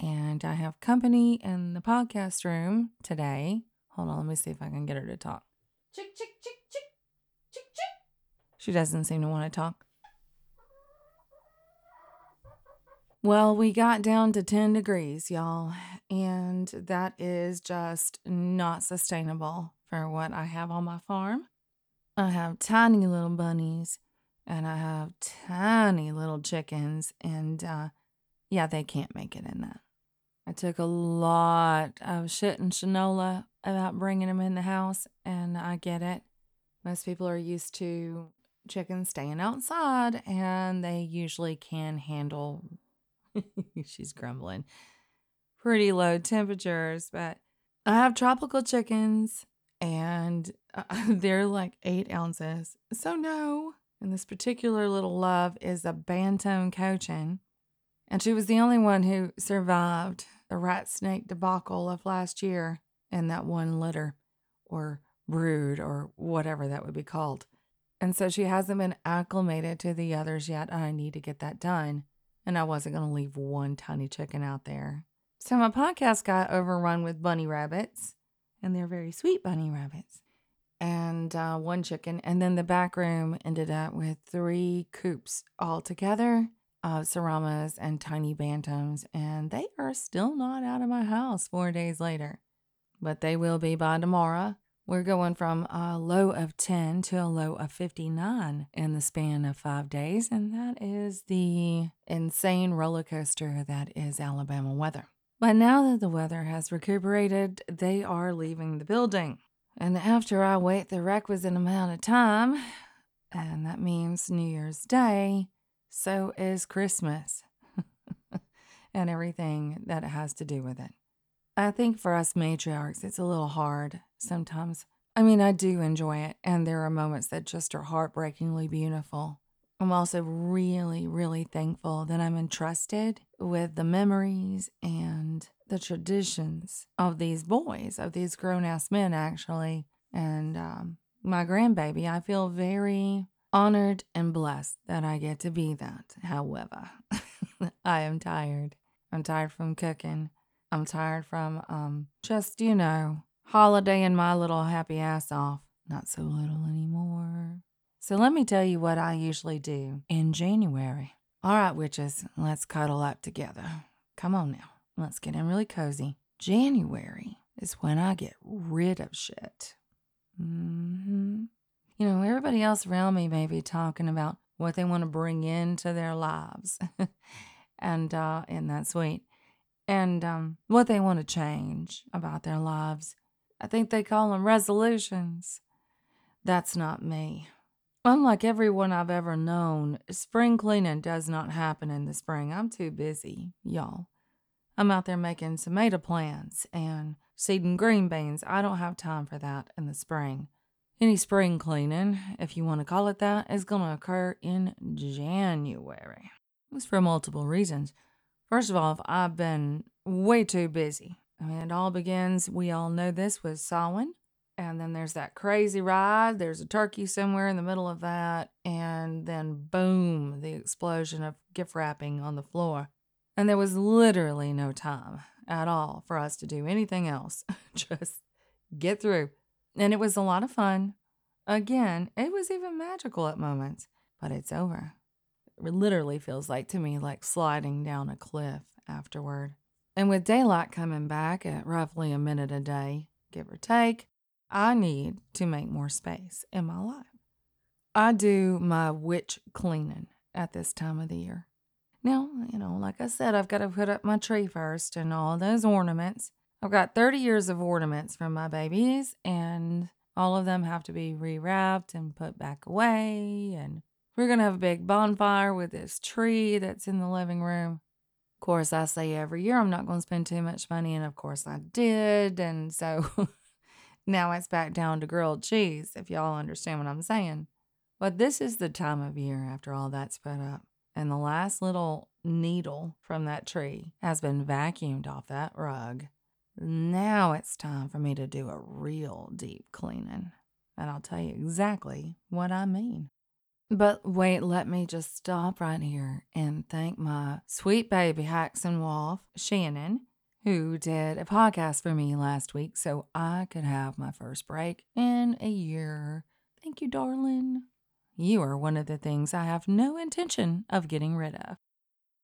And I have company in the podcast room today. Hold on, let me see if I can get her to talk. Chick, chick, chick, chick, chick, chick. She doesn't seem to want to talk. Well, we got down to 10 degrees, y'all, and that is just not sustainable for what I have on my farm. I have tiny little bunnies and I have tiny little chickens, and uh, yeah, they can't make it in that. I took a lot of shit and shinola about bringing them in the house, and I get it. Most people are used to chickens staying outside, and they usually can handle, she's grumbling, pretty low temperatures. But I have tropical chickens, and they're like eight ounces. So, no, and this particular little love is a Bantam Cochin. And she was the only one who survived the rat snake debacle of last year and that one litter or brood or whatever that would be called. And so she hasn't been acclimated to the others yet. I need to get that done. And I wasn't going to leave one tiny chicken out there. So my podcast got overrun with bunny rabbits, and they're very sweet bunny rabbits and uh, one chicken. And then the back room ended up with three coops all together Uh, of Seramas and tiny bantams. And they are still not out of my house four days later, but they will be by tomorrow. We're going from a low of 10 to a low of 59 in the span of five days. And that is the insane roller coaster that is Alabama weather. But now that the weather has recuperated, they are leaving the building. And after I wait the requisite amount of time, and that means New Year's Day, so is Christmas and everything that has to do with it. I think for us matriarchs, it's a little hard sometimes. I mean, I do enjoy it, and there are moments that just are heartbreakingly beautiful. I'm also really, really thankful that I'm entrusted with the memories and the traditions of these boys, of these grown ass men, actually. And um, my grandbaby, I feel very honored and blessed that I get to be that. However, I am tired. I'm tired from cooking. I'm tired from um, just, you know, holidaying my little happy ass off. Not so little anymore. So let me tell you what I usually do in January. All right, witches, let's cuddle up together. Come on now. Let's get in really cozy. January is when I get rid of shit. Mm-hmm. You know, everybody else around me may be talking about what they want to bring into their lives, and uh, and that's sweet, and um, what they want to change about their lives. I think they call them resolutions. That's not me. Unlike everyone I've ever known, spring cleaning does not happen in the spring. I'm too busy, y'all. I'm out there making tomato plants and seeding green beans. I don't have time for that in the spring. Any spring cleaning, if you want to call it that, is going to occur in January. It's for multiple reasons. First of all, I've been way too busy. I mean, it all begins, we all know this, with Samhain. And then there's that crazy ride. There's a turkey somewhere in the middle of that. And then, boom, the explosion of gift wrapping on the floor. And there was literally no time at all for us to do anything else, just get through. And it was a lot of fun. Again, it was even magical at moments, but it's over. It literally feels like to me like sliding down a cliff afterward. And with daylight coming back at roughly a minute a day, give or take, I need to make more space in my life. I do my witch cleaning at this time of the year. Now, you know, like I said, I've got to put up my tree first and all those ornaments. I've got 30 years of ornaments from my babies, and all of them have to be rewrapped and put back away. And we're going to have a big bonfire with this tree that's in the living room. Of course, I say every year I'm not going to spend too much money, and of course I did. And so now it's back down to grilled cheese, if y'all understand what I'm saying. But this is the time of year after all that's put up, and the last little needle from that tree has been vacuumed off that rug. Now it's time for me to do a real deep cleaning, and I'll tell you exactly what I mean. But wait, let me just stop right here and thank my sweet baby Haxon Wolf, Shannon, who did a podcast for me last week so I could have my first break in a year. Thank you, darling. You are one of the things I have no intention of getting rid of.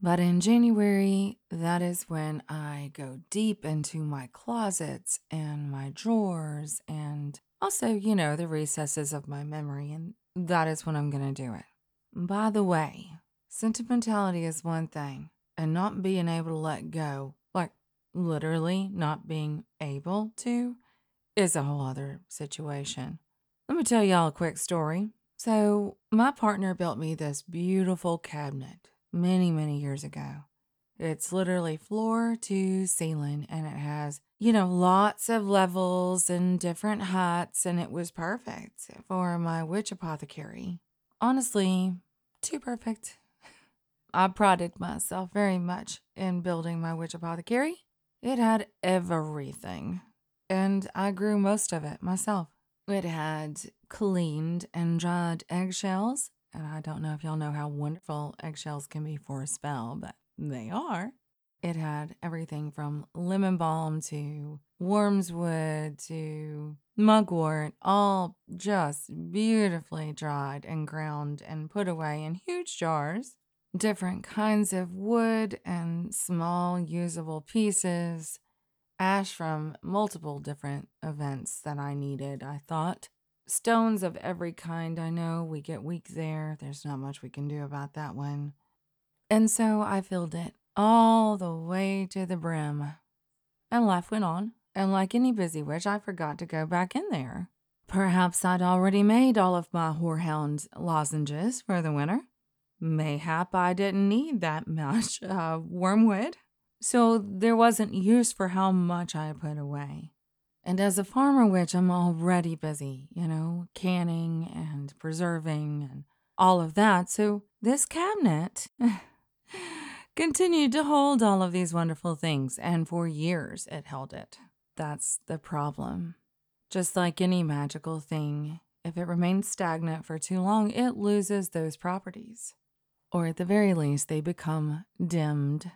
But in January, that is when I go deep into my closets and my drawers and also, you know, the recesses of my memory, and that is when I'm going to do it. By the way, sentimentality is one thing, and not being able to let go, like literally not being able to, is a whole other situation. Let me tell y'all a quick story. So, my partner built me this beautiful cabinet many, many years ago. It's literally floor to ceiling and it has, you know, lots of levels and different heights, and it was perfect for my witch apothecary. Honestly, too perfect. I prided myself very much in building my witch apothecary. It had everything, and I grew most of it myself. It had cleaned and dried eggshells, and I don't know if y'all know how wonderful eggshells can be for a spell, but they are. It had everything from lemon balm to wormswood to mugwort, all just beautifully dried and ground and put away in huge jars. Different kinds of wood and small usable pieces. Ash from multiple different events that I needed, I thought. Stones of every kind, I know. We get weak there. There's not much we can do about that one. And so I filled it all the way to the brim. And life went on, and like any busy witch, I forgot to go back in there. Perhaps I'd already made all of my horehound lozenges for the winter. Mayhap I didn't need that much uh, wormwood. So there wasn't use for how much I put away. And as a farmer witch, I'm already busy, you know, canning and preserving and all of that. So this cabinet continued to hold all of these wonderful things, and for years it held it. That's the problem. Just like any magical thing, if it remains stagnant for too long, it loses those properties. Or at the very least, they become dimmed.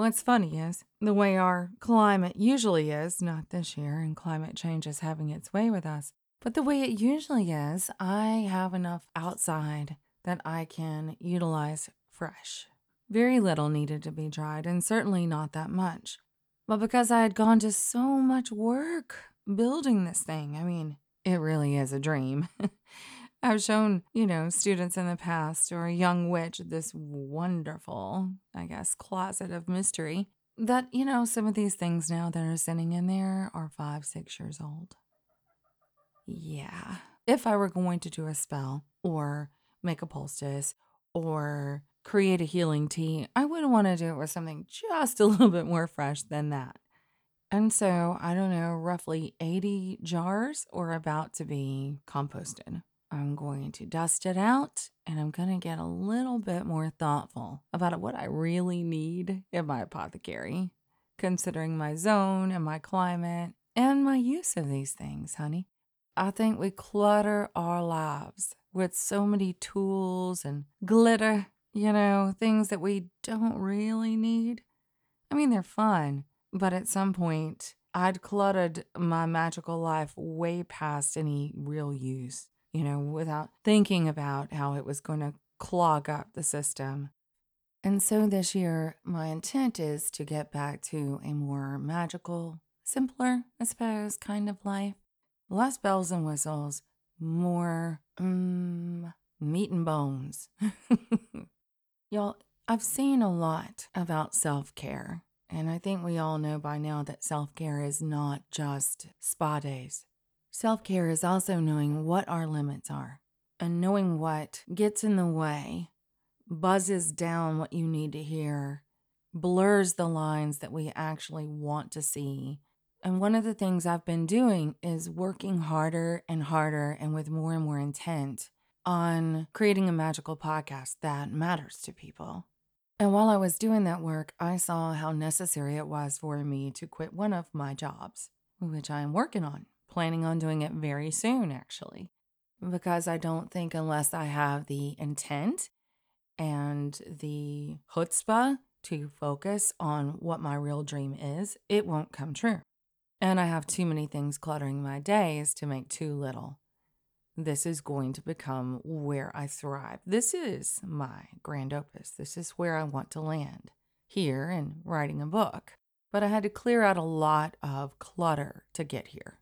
What's funny is the way our climate usually is, not this year, and climate change is having its way with us, but the way it usually is, I have enough outside that I can utilize fresh. Very little needed to be dried, and certainly not that much. But because I had gone to so much work building this thing, I mean, it really is a dream. I've shown, you know, students in the past or a young witch this wonderful, I guess, closet of mystery that, you know, some of these things now that are sitting in there are five, six years old. Yeah. If I were going to do a spell or make a poultice or create a healing tea, I would want to do it with something just a little bit more fresh than that. And so, I don't know, roughly 80 jars are about to be composted. I'm going to dust it out and I'm going to get a little bit more thoughtful about what I really need in my apothecary, considering my zone and my climate and my use of these things, honey. I think we clutter our lives with so many tools and glitter, you know, things that we don't really need. I mean, they're fun, but at some point, I'd cluttered my magical life way past any real use, you know, without thinking about how it was going to clog up the system. And so this year, my intent is to get back to a more magical, simpler, I suppose, kind of life. Less bells and whistles, more um, meat and bones. Y'all, I've seen a lot about self care, and I think we all know by now that self care is not just spa days. Self care is also knowing what our limits are and knowing what gets in the way, buzzes down what you need to hear, blurs the lines that we actually want to see. And one of the things I've been doing is working harder and harder and with more and more intent on creating a magical podcast that matters to people. And while I was doing that work, I saw how necessary it was for me to quit one of my jobs, which I am working on, planning on doing it very soon, actually. Because I don't think, unless I have the intent and the chutzpah to focus on what my real dream is, it won't come true. And I have too many things cluttering my days to make too little this is going to become where I thrive. This is my grand opus. This is where I want to land here and writing a book. But I had to clear out a lot of clutter to get here.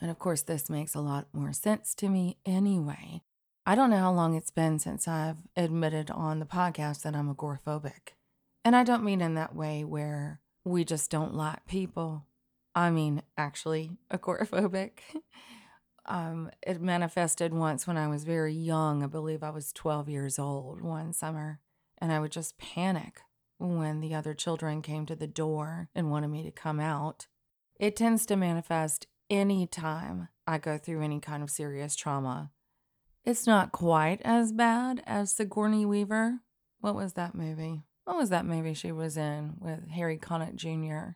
And of course, this makes a lot more sense to me anyway. I don't know how long it's been since I've admitted on the podcast that I'm agoraphobic. And I don't mean in that way where we just don't like people. I mean, actually, agoraphobic. Um, it manifested once when I was very young. I believe I was 12 years old one summer, and I would just panic when the other children came to the door and wanted me to come out. It tends to manifest any time I go through any kind of serious trauma. It's not quite as bad as Sigourney Weaver. What was that movie? What was that movie she was in with Harry Connick Jr.?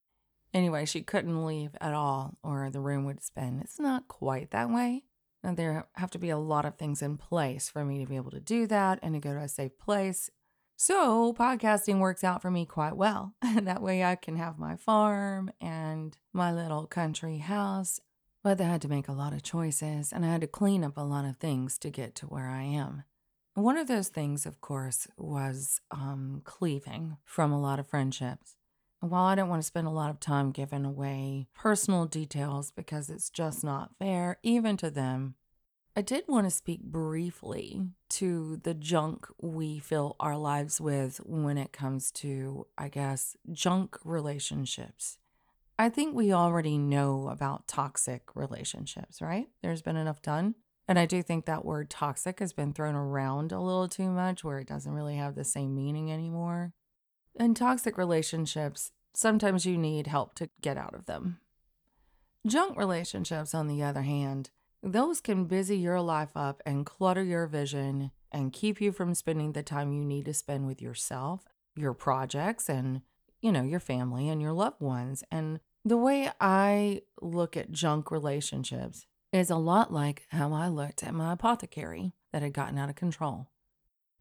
Anyway, she couldn't leave at all or the room would spin. It's not quite that way. And there have to be a lot of things in place for me to be able to do that and to go to a safe place. So, podcasting works out for me quite well. that way, I can have my farm and my little country house. But I had to make a lot of choices and I had to clean up a lot of things to get to where I am. One of those things, of course, was um, cleaving from a lot of friendships And while I don't want to spend a lot of time giving away personal details because it's just not fair, even to them, I did want to speak briefly to the junk we fill our lives with when it comes to, I guess, junk relationships. I think we already know about toxic relationships, right? There's been enough done. And I do think that word toxic has been thrown around a little too much where it doesn't really have the same meaning anymore. In toxic relationships, sometimes you need help to get out of them. Junk relationships, on the other hand, those can busy your life up and clutter your vision and keep you from spending the time you need to spend with yourself, your projects, and, you know, your family and your loved ones. And the way I look at junk relationships is a lot like how I looked at my apothecary that had gotten out of control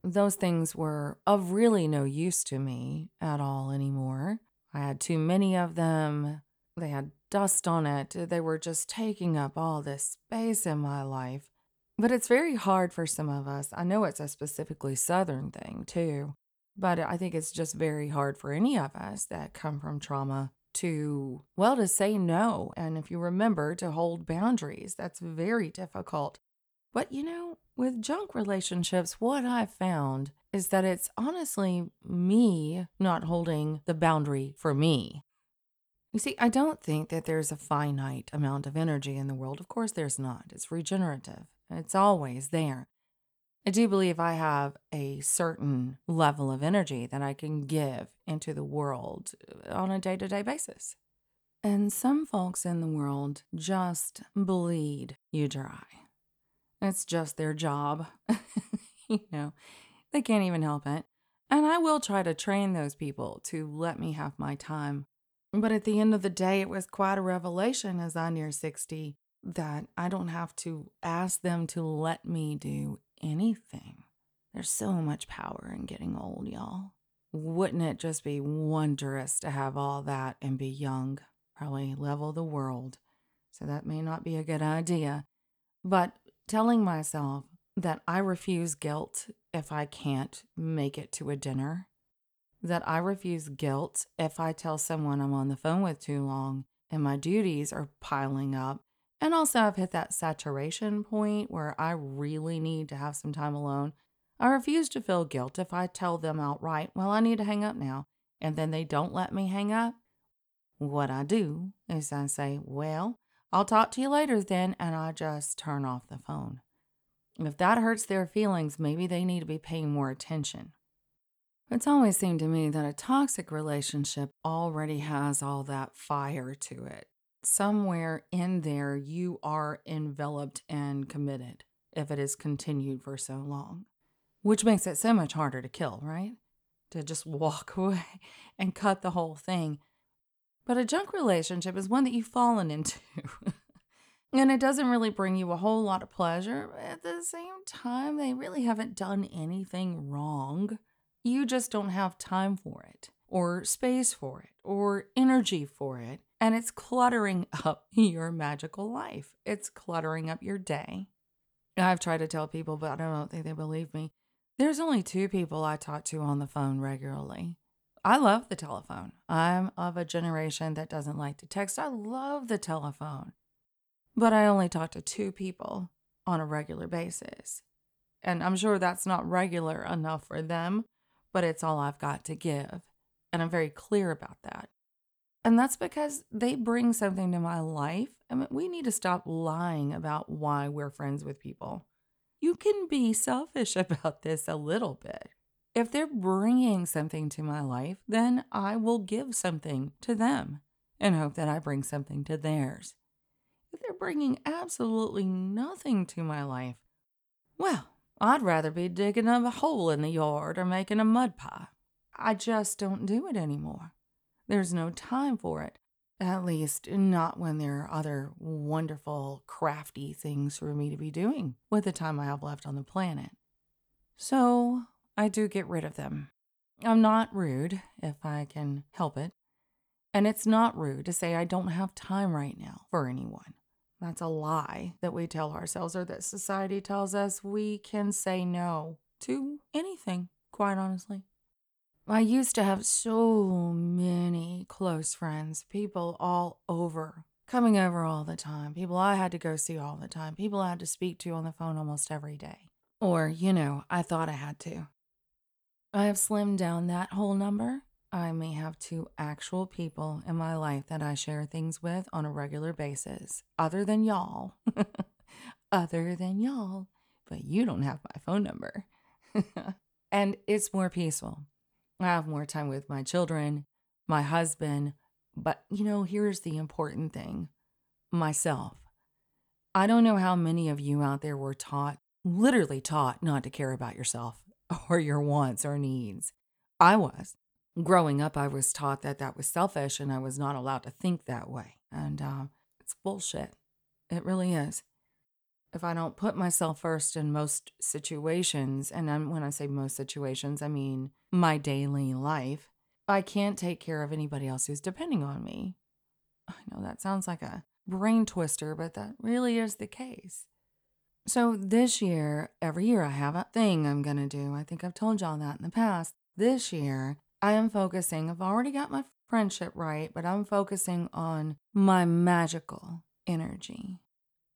those things were of really no use to me at all anymore. I had too many of them. They had dust on it. They were just taking up all this space in my life. But it's very hard for some of us. I know it's a specifically Southern thing too, but I think it's just very hard for any of us that come from trauma to, well, to say no. And if you remember, to hold boundaries, that's very difficult. But you know, with junk relationships, what I've found is that it's honestly me not holding the boundary for me. You see, I don't think that there's a finite amount of energy in the world. Of course, there's not. It's regenerative, it's always there. I do believe I have a certain level of energy that I can give into the world uh, on a day to day basis. And some folks in the world just bleed you dry. It's just their job. you know, they can't even help it. And I will try to train those people to let me have my time. But at the end of the day, it was quite a revelation as I near 60 that I don't have to ask them to let me do anything. There's so much power in getting old, y'all. Wouldn't it just be wondrous to have all that and be young? Probably level the world. So that may not be a good idea. But telling myself that I refuse guilt if I can't make it to a dinner, that I refuse guilt if I tell someone I'm on the phone with too long and my duties are piling up. And also, I've hit that saturation point where I really need to have some time alone. I refuse to feel guilt if I tell them outright, well, I need to hang up now, and then they don't let me hang up. What I do is I say, well, I'll talk to you later then, and I just turn off the phone. If that hurts their feelings, maybe they need to be paying more attention. It's always seemed to me that a toxic relationship already has all that fire to it. Somewhere in there, you are enveloped and committed if it is continued for so long, which makes it so much harder to kill, right? To just walk away and cut the whole thing. But a junk relationship is one that you've fallen into. and it doesn't really bring you a whole lot of pleasure. At the same time, they really haven't done anything wrong. You just don't have time for it, or space for it, or energy for it. And it's cluttering up your magical life. It's cluttering up your day. I've tried to tell people, but I don't think they believe me. There's only two people I talk to on the phone regularly. I love the telephone. I'm of a generation that doesn't like to text. I love the telephone. But I only talk to two people on a regular basis. And I'm sure that's not regular enough for them, but it's all I've got to give. And I'm very clear about that. And that's because they bring something to my life. I mean, we need to stop lying about why we're friends with people. You can be selfish about this a little bit. If they're bringing something to my life, then I will give something to them and hope that I bring something to theirs. If they're bringing absolutely nothing to my life, well, I'd rather be digging up a hole in the yard or making a mud pie. I just don't do it anymore. There's no time for it. At least, not when there are other wonderful, crafty things for me to be doing with the time I have left on the planet. So, I do get rid of them. I'm not rude if I can help it. And it's not rude to say I don't have time right now for anyone. That's a lie that we tell ourselves or that society tells us we can say no to anything, quite honestly. I used to have so many close friends, people all over, coming over all the time, people I had to go see all the time, people I had to speak to on the phone almost every day. Or, you know, I thought I had to. I have slimmed down that whole number. I may have two actual people in my life that I share things with on a regular basis, other than y'all. other than y'all. But you don't have my phone number. and it's more peaceful. I have more time with my children, my husband. But, you know, here's the important thing myself. I don't know how many of you out there were taught, literally taught, not to care about yourself or your wants or needs. I was. Growing up, I was taught that that was selfish and I was not allowed to think that way. And uh, it's bullshit. It really is. If I don't put myself first in most situations, and I'm, when I say most situations, I mean my daily life, I can't take care of anybody else who's depending on me. I know that sounds like a brain twister, but that really is the case. So this year, every year I have a thing I'm going to do. I think I've told y'all that in the past. This year, I am focusing, I've already got my friendship right, but I'm focusing on my magical energy,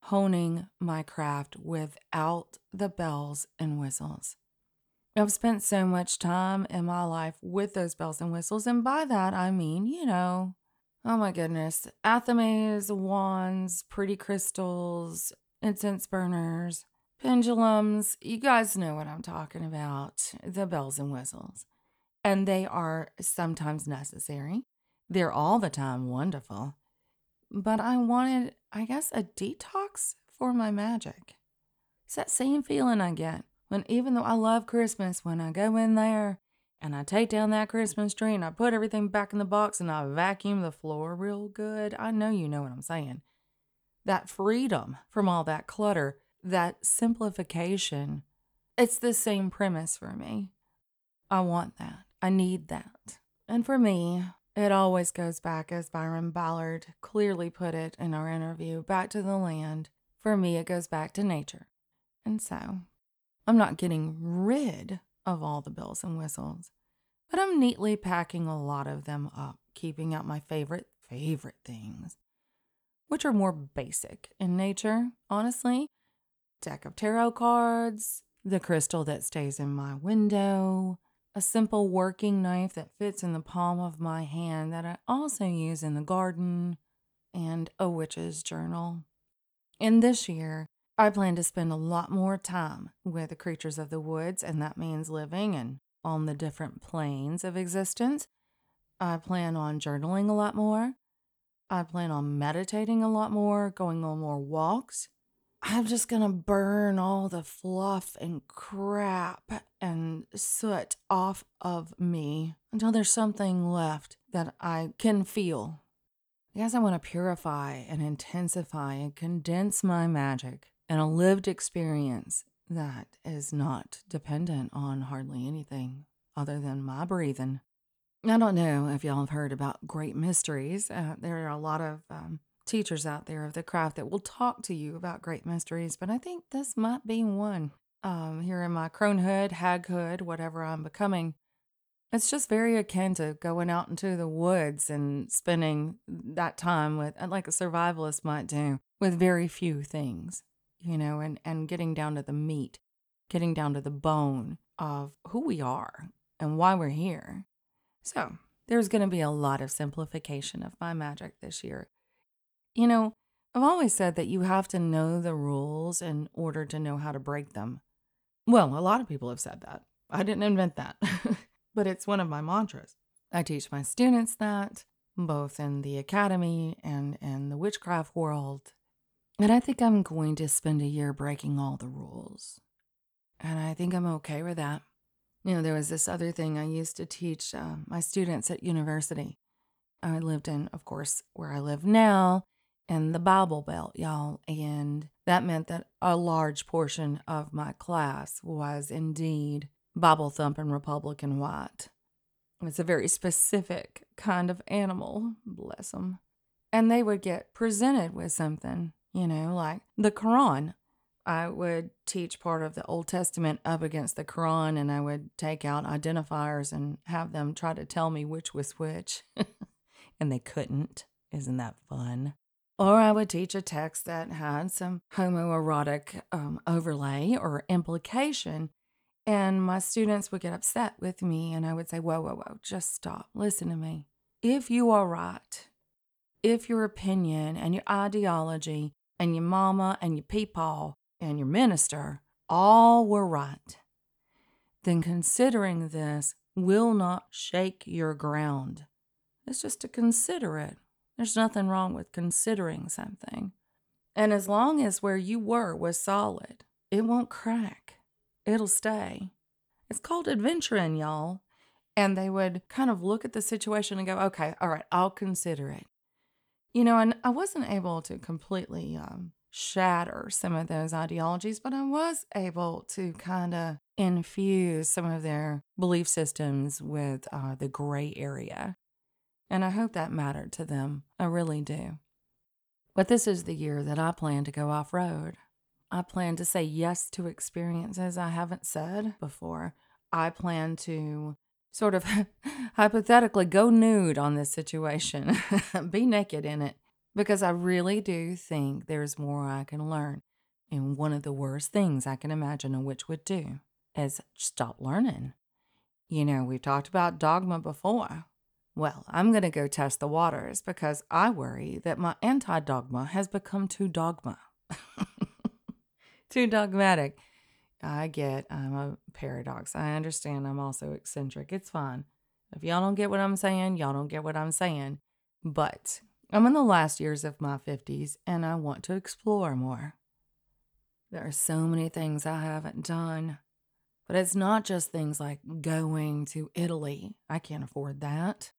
honing my craft without the bells and whistles. I've spent so much time in my life with those bells and whistles, and by that I mean, you know, oh my goodness, athames, wands, pretty crystals, incense burners, pendulums. You guys know what I'm talking about the bells and whistles. And they are sometimes necessary, they're all the time wonderful. But I wanted, I guess, a detox for my magic. It's that same feeling I get when, even though I love Christmas, when I go in there and I take down that Christmas tree and I put everything back in the box and I vacuum the floor real good. I know you know what I'm saying that freedom from all that clutter, that simplification. It's the same premise for me. I want that. I need that. And for me, it always goes back, as Byron Ballard clearly put it in our interview, back to the land. For me, it goes back to nature. And so, I'm not getting rid of all the bells and whistles, but I'm neatly packing a lot of them up, keeping out my favorite, favorite things which are more basic in nature, honestly. Deck of tarot cards, the crystal that stays in my window, a simple working knife that fits in the palm of my hand that I also use in the garden, and a witch's journal. In this year, I plan to spend a lot more time with the creatures of the woods, and that means living and on the different planes of existence. I plan on journaling a lot more. I plan on meditating a lot more, going on more walks. I'm just going to burn all the fluff and crap and soot off of me until there's something left that I can feel. Because I want to purify and intensify and condense my magic in a lived experience that is not dependent on hardly anything other than my breathing. I don't know if y'all have heard about great mysteries. Uh, there are a lot of um, teachers out there of the craft that will talk to you about great mysteries, but I think this might be one. Um, here in my cronehood, haghood, whatever I'm becoming, it's just very akin to going out into the woods and spending that time with, uh, like a survivalist might do, with very few things, you know, and, and getting down to the meat, getting down to the bone of who we are and why we're here. So, there's going to be a lot of simplification of my magic this year. You know, I've always said that you have to know the rules in order to know how to break them. Well, a lot of people have said that. I didn't invent that, but it's one of my mantras. I teach my students that, both in the academy and in the witchcraft world. And I think I'm going to spend a year breaking all the rules. And I think I'm okay with that. You know, there was this other thing I used to teach uh, my students at university. I lived in, of course, where I live now, in the Bible Belt, y'all. And that meant that a large portion of my class was indeed Bible thumping Republican white. It's a very specific kind of animal, bless them. And they would get presented with something, you know, like the Quran. I would teach part of the Old Testament up against the Quran, and I would take out identifiers and have them try to tell me which was which. and they couldn't. Isn't that fun? Or I would teach a text that had some homoerotic um, overlay or implication. And my students would get upset with me, and I would say, Whoa, whoa, whoa, just stop. Listen to me. If you are right, if your opinion and your ideology and your mama and your peepaw and your minister all were right, then considering this will not shake your ground. It's just to consider it. There's nothing wrong with considering something. And as long as where you were was solid, it won't crack. It'll stay. It's called adventuring, y'all. And they would kind of look at the situation and go, okay, all right, I'll consider it. You know, and I wasn't able to completely um, shatter some of those ideologies, but I was able to kind of infuse some of their belief systems with uh, the gray area. And I hope that mattered to them. I really do. But this is the year that I plan to go off road. I plan to say yes to experiences I haven't said before. I plan to sort of hypothetically go nude on this situation, be naked in it because I really do think there's more I can learn. And one of the worst things I can imagine a witch would do is stop learning. You know, we've talked about dogma before. Well, I'm going to go test the waters because I worry that my anti dogma has become too dogma, too dogmatic. I get I'm a paradox. I understand I'm also eccentric. It's fine. If y'all don't get what I'm saying, y'all don't get what I'm saying. But I'm in the last years of my 50s and I want to explore more. There are so many things I haven't done, but it's not just things like going to Italy. I can't afford that.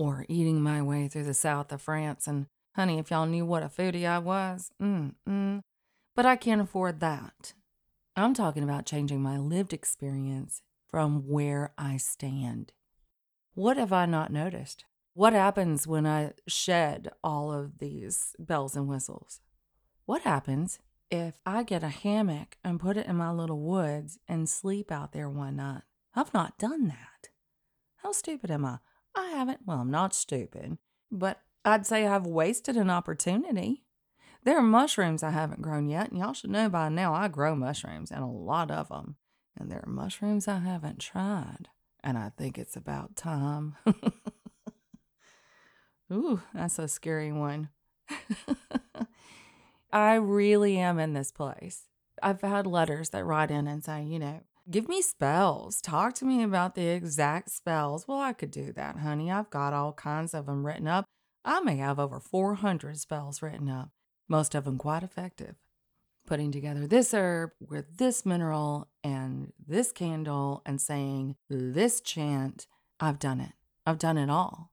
Or eating my way through the south of France. And honey, if y'all knew what a foodie I was, mm, mm. But I can't afford that. I'm talking about changing my lived experience from where I stand. What have I not noticed? What happens when I shed all of these bells and whistles? What happens if I get a hammock and put it in my little woods and sleep out there one night? I've not done that. How stupid am I? I haven't, well, I'm not stupid, but I'd say I've wasted an opportunity. There are mushrooms I haven't grown yet, and y'all should know by now I grow mushrooms and a lot of them. And there are mushrooms I haven't tried, and I think it's about time. Ooh, that's a scary one. I really am in this place. I've had letters that write in and say, you know, Give me spells. Talk to me about the exact spells. Well, I could do that, honey. I've got all kinds of them written up. I may have over 400 spells written up, most of them quite effective. Putting together this herb with this mineral and this candle and saying this chant, I've done it. I've done it all.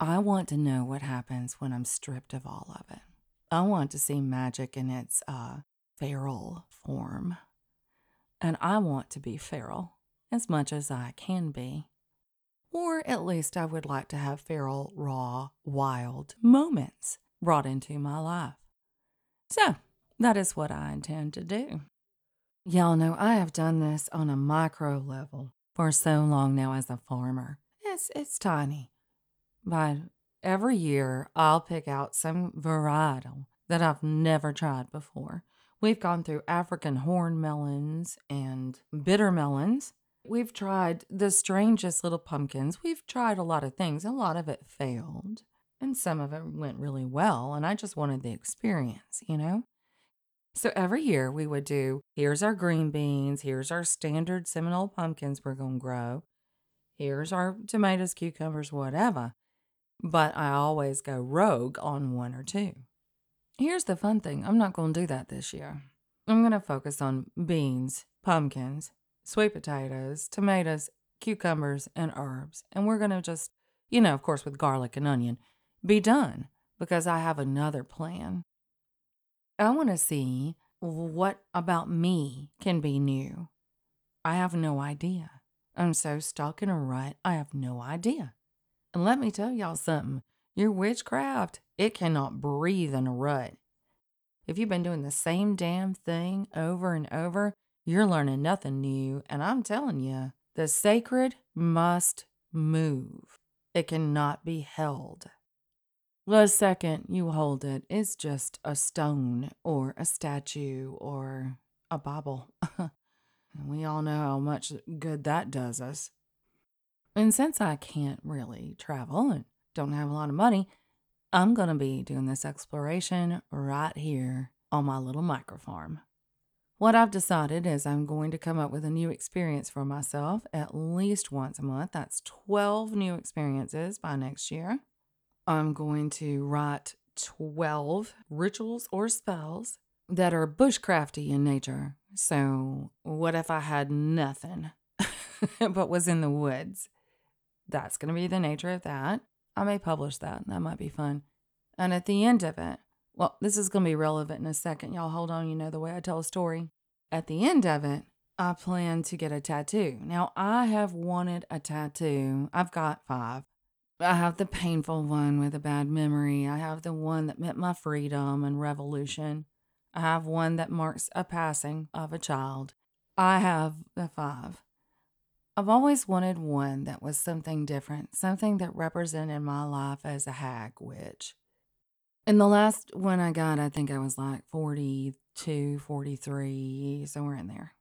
I want to know what happens when I'm stripped of all of it. I want to see magic in its uh, feral form. And I want to be feral as much as I can be. Or at least I would like to have feral, raw, wild moments brought into my life. So, that is what I intend to do. Y'all know I have done this on a micro level for so long now as a farmer. It's, it's tiny. But every year I'll pick out some varietal that I've never tried before. We've gone through African horn melons and bitter melons. We've tried the strangest little pumpkins. We've tried a lot of things. A lot of it failed, and some of it went really well. And I just wanted the experience, you know? So every year we would do here's our green beans, here's our standard Seminole pumpkins we're going to grow, here's our tomatoes, cucumbers, whatever. But I always go rogue on one or two. Here's the fun thing I'm not going to do that this year. I'm going to focus on beans, pumpkins, sweet potatoes, tomatoes, cucumbers, and herbs. And we're going to just, you know, of course, with garlic and onion, be done because I have another plan. I want to see what about me can be new. I have no idea. I'm so stuck in a rut, I have no idea. And let me tell y'all something your witchcraft, it cannot breathe in a rut. If you've been doing the same damn thing over and over, you're learning nothing new. And I'm telling you, the sacred must move, it cannot be held. The second you hold it, it's just a stone or a statue or a Bible. we all know how much good that does us. And since I can't really travel and don't have a lot of money, I'm going to be doing this exploration right here on my little micro farm. What I've decided is I'm going to come up with a new experience for myself at least once a month. That's 12 new experiences by next year. I'm going to write 12 rituals or spells that are bushcrafty in nature. So, what if I had nothing but was in the woods? That's going to be the nature of that. I may publish that. That might be fun. And at the end of it, well, this is going to be relevant in a second. Y'all hold on. You know the way I tell a story. At the end of it, I plan to get a tattoo. Now, I have wanted a tattoo. I've got five. I have the painful one with a bad memory. I have the one that meant my freedom and revolution. I have one that marks a passing of a child. I have the five. I've always wanted one that was something different, something that represented my life as a hag witch. In the last one I got, I think I was like 42, 43, somewhere in there.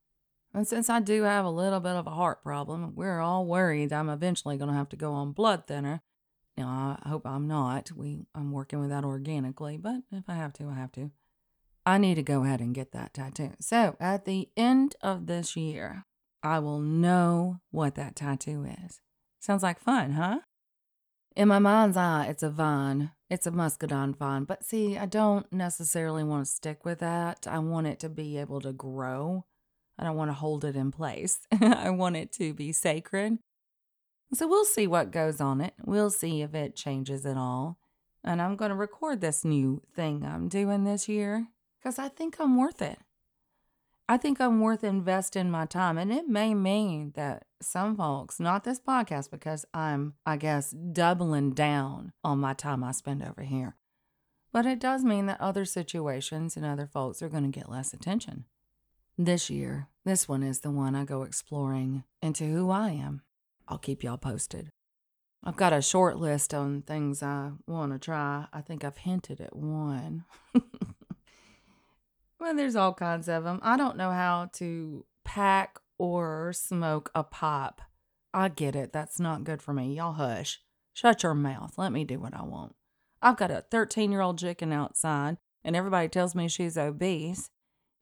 And since I do have a little bit of a heart problem, we're all worried I'm eventually going to have to go on blood thinner. Now, I hope I'm not. We I'm working with that organically, but if I have to, I have to. I need to go ahead and get that tattoo. So, at the end of this year, I will know what that tattoo is. Sounds like fun, huh? In my mind's eye, it's a vine. It's a muscadine vine. But see, I don't necessarily want to stick with that. I want it to be able to grow. I don't want to hold it in place. I want it to be sacred. So we'll see what goes on it. We'll see if it changes at all. And I'm going to record this new thing I'm doing this year because I think I'm worth it. I think I'm worth investing my time. And it may mean that some folks, not this podcast, because I'm, I guess, doubling down on my time I spend over here. But it does mean that other situations and other folks are going to get less attention. This year, this one is the one I go exploring into who I am. I'll keep y'all posted. I've got a short list on things I want to try. I think I've hinted at one. Well, there's all kinds of them. I don't know how to pack or smoke a pipe. I get it. That's not good for me. Y'all hush. Shut your mouth. Let me do what I want. I've got a 13 year old chicken outside, and everybody tells me she's obese.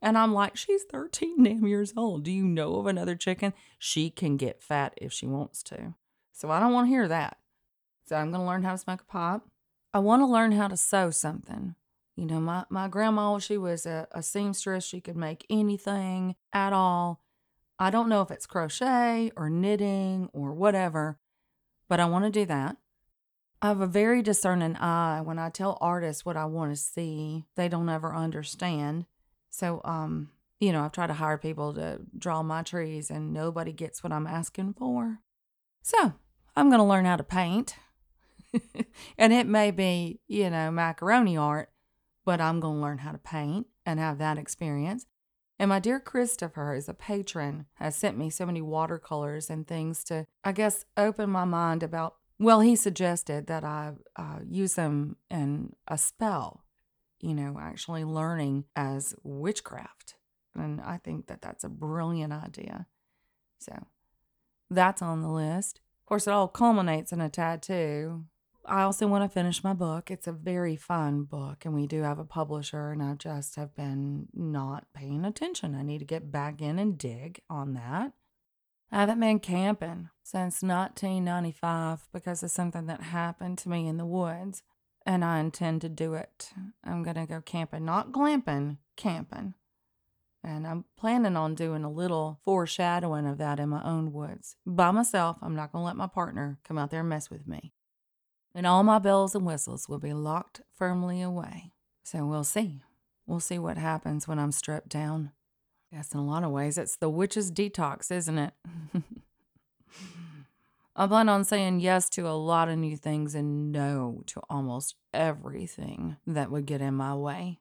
And I'm like, she's 13 damn years old. Do you know of another chicken? She can get fat if she wants to. So I don't want to hear that. So I'm going to learn how to smoke a pipe. I want to learn how to sew something. You know, my, my grandma, she was a, a seamstress. She could make anything at all. I don't know if it's crochet or knitting or whatever, but I want to do that. I have a very discerning eye. When I tell artists what I want to see, they don't ever understand. So, um, you know, I've tried to hire people to draw my trees and nobody gets what I'm asking for. So, I'm going to learn how to paint. and it may be, you know, macaroni art, but I'm going to learn how to paint and have that experience. And my dear Christopher, as a patron, has sent me so many watercolors and things to, I guess, open my mind about. Well, he suggested that I uh, use them in a spell, you know, actually learning as witchcraft. And I think that that's a brilliant idea. So that's on the list. Of course, it all culminates in a tattoo. I also want to finish my book. It's a very fun book, and we do have a publisher, and I just have been not paying attention. I need to get back in and dig on that. I haven't been camping since 1995 because of something that happened to me in the woods, and I intend to do it. I'm going to go camping, not glamping, camping. And I'm planning on doing a little foreshadowing of that in my own woods. By myself, I'm not going to let my partner come out there and mess with me and all my bells and whistles will be locked firmly away. So we'll see. We'll see what happens when I'm stripped down. Yes, in a lot of ways, it's the witch's detox, isn't it? I plan on saying yes to a lot of new things and no to almost everything that would get in my way.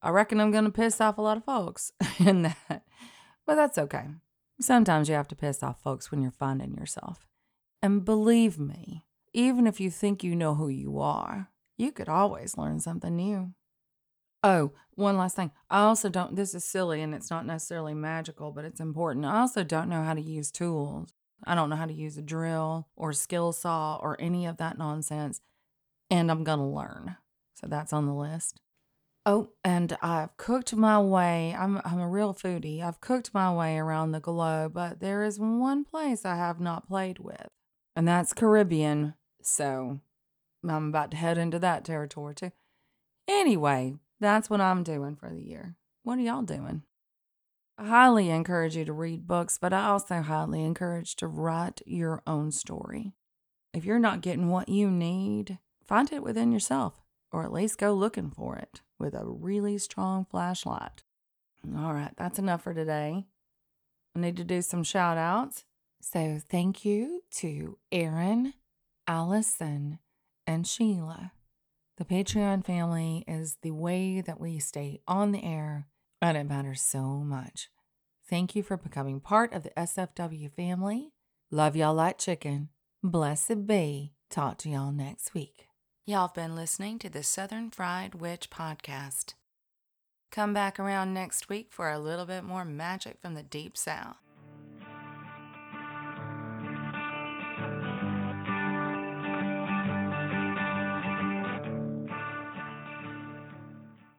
I reckon I'm going to piss off a lot of folks in that, but that's okay. Sometimes you have to piss off folks when you're finding yourself. And believe me, even if you think you know who you are, you could always learn something new. Oh, one last thing. I also don't, this is silly and it's not necessarily magical, but it's important. I also don't know how to use tools. I don't know how to use a drill or skill saw or any of that nonsense. And I'm going to learn. So that's on the list. Oh, and I've cooked my way. I'm, I'm a real foodie. I've cooked my way around the globe, but there is one place I have not played with, and that's Caribbean. So I'm about to head into that territory too. Anyway, that's what I'm doing for the year. What are y'all doing? I highly encourage you to read books, but I also highly encourage to write your own story. If you're not getting what you need, find it within yourself, or at least go looking for it with a really strong flashlight. All right, that's enough for today. I need to do some shout outs. So, thank you to Aaron, Allison, and Sheila. The Patreon family is the way that we stay on the air, and it matters so much. Thank you for becoming part of the SFW family. Love y'all like chicken. Blessed be. Talk to y'all next week. Y'all have been listening to the Southern Fried Witch podcast. Come back around next week for a little bit more magic from the Deep South.